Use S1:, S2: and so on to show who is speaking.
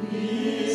S1: Yeah.